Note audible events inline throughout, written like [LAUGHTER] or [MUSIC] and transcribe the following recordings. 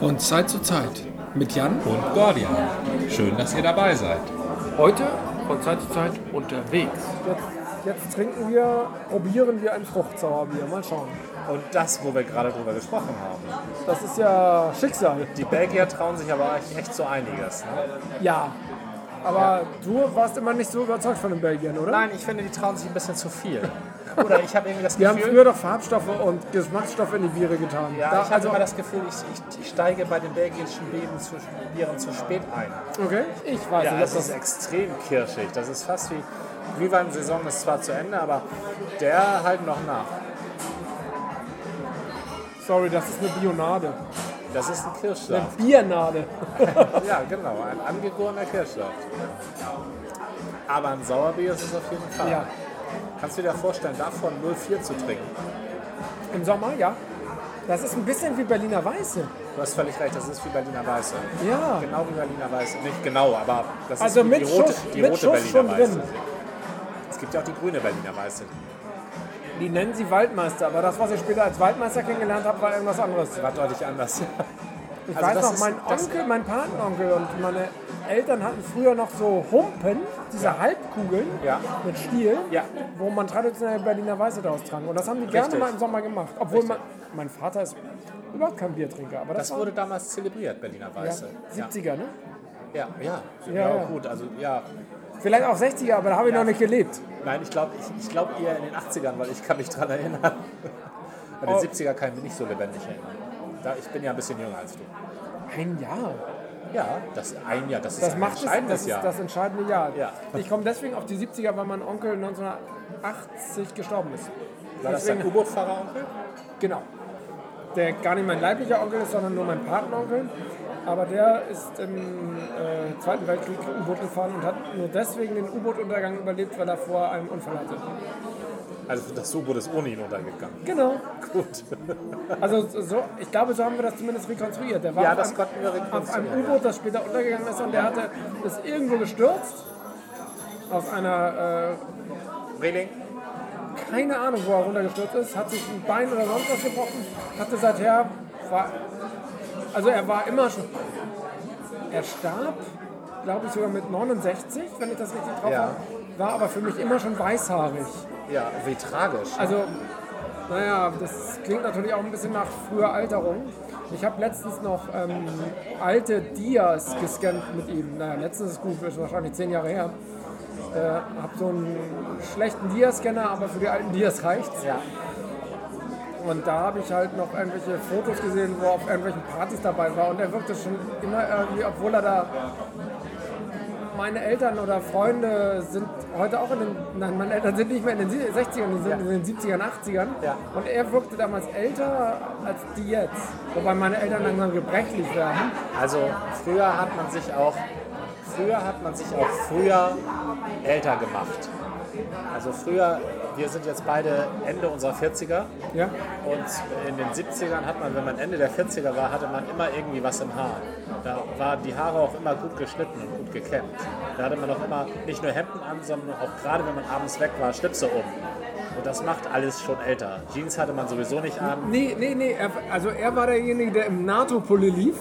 Von Zeit zu Zeit mit Jan und Gordian. Schön, dass ihr dabei seid. Heute von Zeit zu Zeit unterwegs. Jetzt, jetzt trinken wir, probieren wir ein Fruchtsauerbier. Mal schauen. Und das, wo wir gerade drüber gesprochen haben. Das ist ja Schicksal. Die Belgier trauen sich aber echt so einiges. Ne? Ja. Aber du warst immer nicht so überzeugt von den Belgiern, oder? Nein, ich finde, die trauen sich ein bisschen zu viel. Oder ich habe irgendwie das Wir Gefühl. haben früher doch Farbstoffe und Geschmacksstoffe in die Biere getan. ja, Da- ich habe immer das Gefühl, ich, ich, ich steige bei den belgischen Bieren zu, Bieren zu spät ein. Okay, ich weiß Ja, nicht, ob es ist das extrem kirschig. Das ist fast wie Glühwein-Saison ist zwar zu Ende, aber der halt noch nach. Sorry, das ist eine Bionade. Das ist ein Eine Kirschsaft. Biernade. [LAUGHS] Ja, genau, ein angegorener Kirschsaft. Aber ein Sauerbier ist es auf jeden Fall. Ja. Kannst du dir vorstellen, davon 04 zu trinken? Im Sommer, ja. Das ist ein bisschen wie Berliner Weiße. Du hast völlig recht, das ist wie Berliner Weiße. Ja. Genau wie Berliner Weiße. Nicht genau, aber das Also ist die rote, die rote Schuss Berliner Weiße. drin. Es gibt ja auch die grüne Berliner Weiße. Die nennen sie Waldmeister, aber das, was ich später als Waldmeister kennengelernt habe, war irgendwas anderes. War deutlich anders. [LAUGHS] Ich Also weiß noch, mein Onkel, mein Patenonkel und meine Eltern hatten früher noch so Humpen, diese Halbkugeln Ja. mit Stiel, Ja. wo man traditionell Berliner Weiße daraus trank. Und das haben die gerne Richtig. mal im Sommer gemacht. Obwohl mein, mein Vater ist überhaupt kein Biertrinker. Aber das, Das wurde damals zelebriert, Berliner Weiße. ja, 70er, ne? Ja, ja, ja, Ja, ja. gut. Also ja, Vielleicht auch 60er, aber da habe ich noch nicht gelebt. Nein, ich glaube ich, ich glaub eher in den 80ern, weil ich kann mich daran erinnern. An den Oh. 70er kann ich mich nicht so lebendig erinnern. Da, ich bin ja ein bisschen jünger als du. Ein Jahr. Ja, das ein Jahr, das ist Das ein macht es, entscheidendes das ist Jahr. das entscheidende Jahr. Ja. Ich komme deswegen auf die 70er, weil mein Onkel 1980 gestorben ist. War das dein Deswegen- U-Boot-Fahrer-Onkel? Genau. Der gar nicht mein leiblicher Onkel ist, sondern nur mein Patenonkel. Aber der ist im äh, Zweiten Weltkrieg U-Boot gefahren und hat nur deswegen den U-Boot-Untergang überlebt, weil er vorher einen Unfall hatte. Also das U-Boot ist ohne ihn untergegangen. Genau. Gut. Also so, ich glaube, so haben wir das zumindest rekonstruiert. Der war Ja, auf das einem, konnten wir auf einem rekonstruieren. U-Boot, das später untergegangen ist und der hatte ist irgendwo gestürzt aus einer äh, Reling? Keine Ahnung, wo er runtergestürzt ist, hat sich ein Bein oder sonst was gebrochen, hatte seither, war, also er war immer schon, er starb, glaube ich sogar mit 69, wenn ich das richtig drauf Ja. habe, war aber für mich immer schon weißhaarig. Ja, wie tragisch. Also, naja, das klingt natürlich auch ein bisschen nach früher Alterung. Ich habe letztens noch ähm, alte Dias gescannt mit ihm. Naja, letztens ist gut, ist wahrscheinlich zehn Jahre her. Äh, habe so einen schlechten Dia-Scanner, aber für die alten Dias reicht's. Ja. Und da habe ich halt noch irgendwelche Fotos gesehen, wo er auf irgendwelchen Partys dabei war. Und er wirkte schon immer irgendwie, obwohl er da. Meine Eltern oder Freunde sind heute auch in den. Nein, meine Eltern sind nicht mehr in den 60ern, die sind in den 70ern, 80ern. Ja. Und er wirkte damals älter als die jetzt. Wobei meine Eltern langsam gebrechlich werden. Also früher hat man sich auch früher hat man sich auch früher älter gemacht. Also früher, wir sind jetzt beide Ende unserer 40er Ja? und in den 70ern hat man, wenn man Ende der 40er war, hatte man immer irgendwie was im Haar. Da waren die Haare auch immer gut geschnitten und gut gekämmt. Da hatte man auch immer nicht nur Hemden an, sondern auch gerade wenn man abends weg war, Schlipse um. Und das macht alles schon älter. Jeans hatte man sowieso nicht an. Nee, nee, nee. Also er war derjenige, der im NATO-Pulli lief.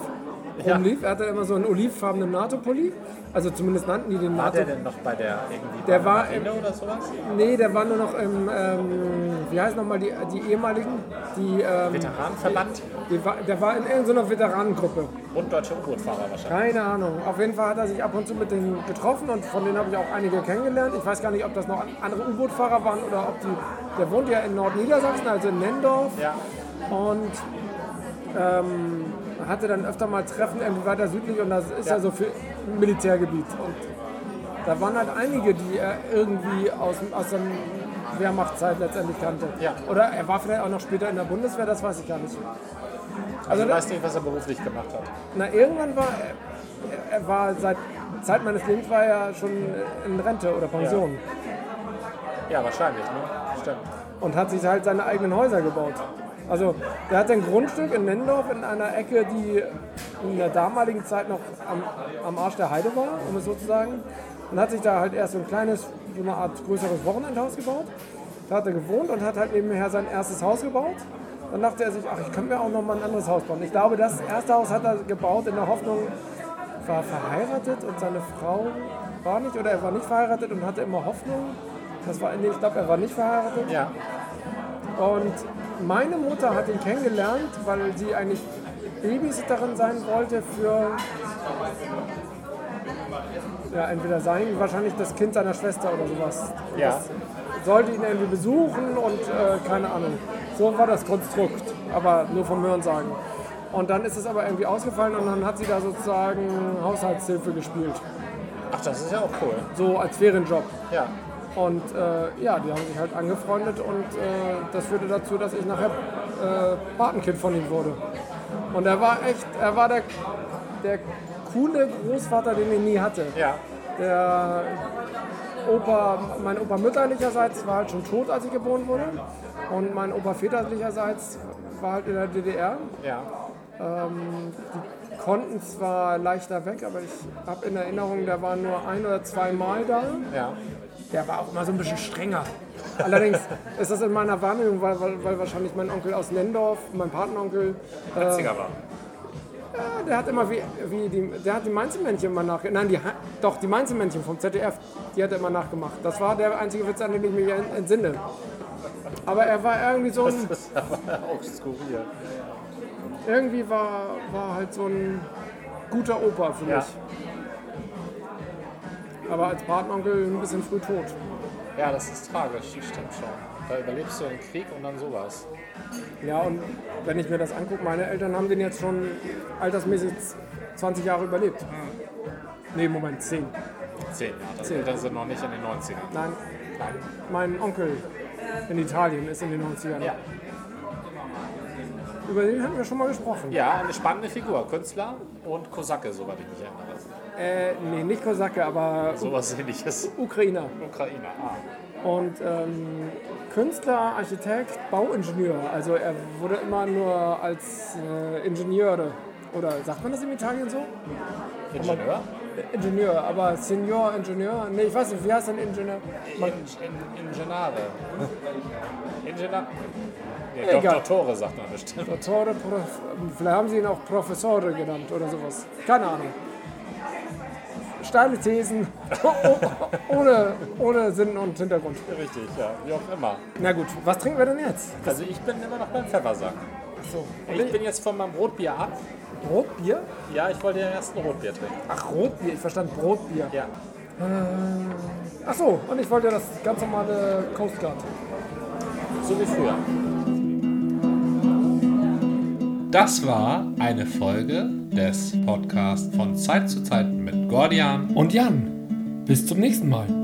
Rumlief. Er hatte immer so einen olivfarbenen NATO-Pulli. Also zumindest nannten die den War NATO. der denn noch bei der irgendwie Der war Marine oder sowas? Nee, der war nur noch im, ähm, wie heißt nochmal die, die ehemaligen? Die, ähm, Veteranenverband die, war, der war in irgendeiner Veteranengruppe. und deutsche U-Boot-Fahrer wahrscheinlich. Keine Ahnung. Auf jeden Fall hat er sich ab und zu mit denen getroffen und von denen habe ich auch einige kennengelernt. Ich weiß gar nicht, ob das noch andere U-Boot-Fahrer waren oder ob die. Der wohnt ja in Nordniedersachsen, also in Nendorf. Ja. Und ähm, hatte dann öfter mal Treffen irgendwie weiter südlich und das ist ja, Ja. so für Militärgebiet. Und da waren halt einige, die er irgendwie aus, aus der Wehrmachtzeit letztendlich kannte. Ja. Oder er war vielleicht auch noch später in der Bundeswehr, das weiß ich gar nicht. Also, Also, du weißt nicht, was er beruflich gemacht hat. Na, irgendwann war er, er war seit Zeit meines Lebens war er schon in Rente oder Pension Ja, wahrscheinlich, ne? Stimmt. und hat sich halt seine eigenen Häuser gebaut. Also der hat ein Grundstück in Nendorf in einer Ecke, die in der damaligen Zeit noch am, am Arsch der Heide war, um es so zu sagen. Und hat sich da halt erst so ein kleines, so eine Art größeres Wochenendhaus gebaut. Da hat er gewohnt und hat halt nebenher sein erstes Haus gebaut. Dann dachte er sich, ach, ich könnte mir auch noch mal ein anderes Haus bauen. Ich glaube, das erste Haus hat er gebaut in der Hoffnung, war verheiratet und seine Frau war nicht oder er war nicht verheiratet und hatte immer Hoffnung. Das war, nee, ich glaube, er war nicht verheiratet. Ja. Und meine Mutter hat ihn kennengelernt, weil sie eigentlich Babysitterin sein wollte für ja, entweder sein, wahrscheinlich das Kind seiner Schwester oder sowas. Und Ja. Sollte ihn irgendwie besuchen und äh, keine Ahnung. So war das Konstrukt, aber nur vom Hören sagen. Und dann ist es aber irgendwie ausgefallen und dann hat sie da sozusagen Haushaltshilfe gespielt. Ach, das ist ja auch cool. So als Ferienjob. Ja. Und äh, ja, die haben sich halt angefreundet und äh, das führte dazu, dass ich nachher äh, Patenkind von ihm wurde. Und er war echt, er war der, der coole Großvater, den ich nie hatte. Ja. Der Opa, mein Opa mütterlicherseits war halt schon tot, als ich geboren wurde. Und mein Opa väterlicherseits war halt in der DDR. Ja. Die konnten zwar leichter weg, aber ich habe in Erinnerung, der war nur ein oder zwei Mal da. Ja. Der war auch immer so ein bisschen strenger. Allerdings ist das in meiner Wahrnehmung, weil, weil, weil wahrscheinlich mein Onkel aus Lendorf, mein Patenonkel, äh, war. ja, der hat immer wie, wie die, der hat die Mainzelmännchen immer nachgemacht. Nein, die, doch, die Mainzelmännchen vom ZDF, die hat er immer nachgemacht. Das war der einzige Witz, an den ich mich en- entsinne. Aber er war irgendwie so ein, Das ist aber auch skurril. irgendwie war, war halt so ein guter Opa für mich. Ja. Aber als Patenonkel ein bisschen früh tot. Ja, das ist tragisch, das stimmt schon. Da überlebst du den Krieg und dann sowas. Ja, und wenn ich mir das angucke, meine Eltern haben den jetzt schon altersmäßig 20 Jahre überlebt. Nee, Moment, 10. Zehn Jahre. Das. Eltern sind noch nicht in den 90ern. Nein, mein Onkel in Italien ist in den 90ern. Ja. Über den hatten wir schon mal gesprochen. Ja, eine spannende Figur. Künstler und Kosake, soweit ich mich erinnere. Äh, nee, nicht Kosake, aber Sowas ähnliches. Ukrainer. Ukrainer. Ah. Und ähm, Künstler, Architekt, Bauingenieur. Also er wurde immer nur als äh, Ingenieur oder sagt man das in Italien so? Ingenieur? Äh, Ingenieur, aber Senior Ingenieur? Nee, ich weiß nicht, wie heißt denn Ingenieur? Man, In, in, Ingenare. Ingenieur? Nee, Egal. Dr. Tore sagt man bestimmt. Dottore, Prof, vielleicht haben sie ihn auch Professore genannt oder sowas. Keine Ahnung. Steile Thesen, ohne, ohne Sinn und Hintergrund. Richtig, ja. Wie auch immer. Na gut, was trinken wir denn jetzt? Also ich bin immer noch beim Pfeffersack. So, Ich bin jetzt von meinem Rotbier ab. Rotbier? Ja, ich wollte ja erst ein Rotbier trinken. Ach, Rotbier, ich verstand Brotbier. Ja. Ach so, und ich wollte das ganz normale Coast Guard. So wie früher. Das war eine Folge des Podcasts von Zeit zu Zeit mit Gordian. Und Jan, bis zum nächsten Mal.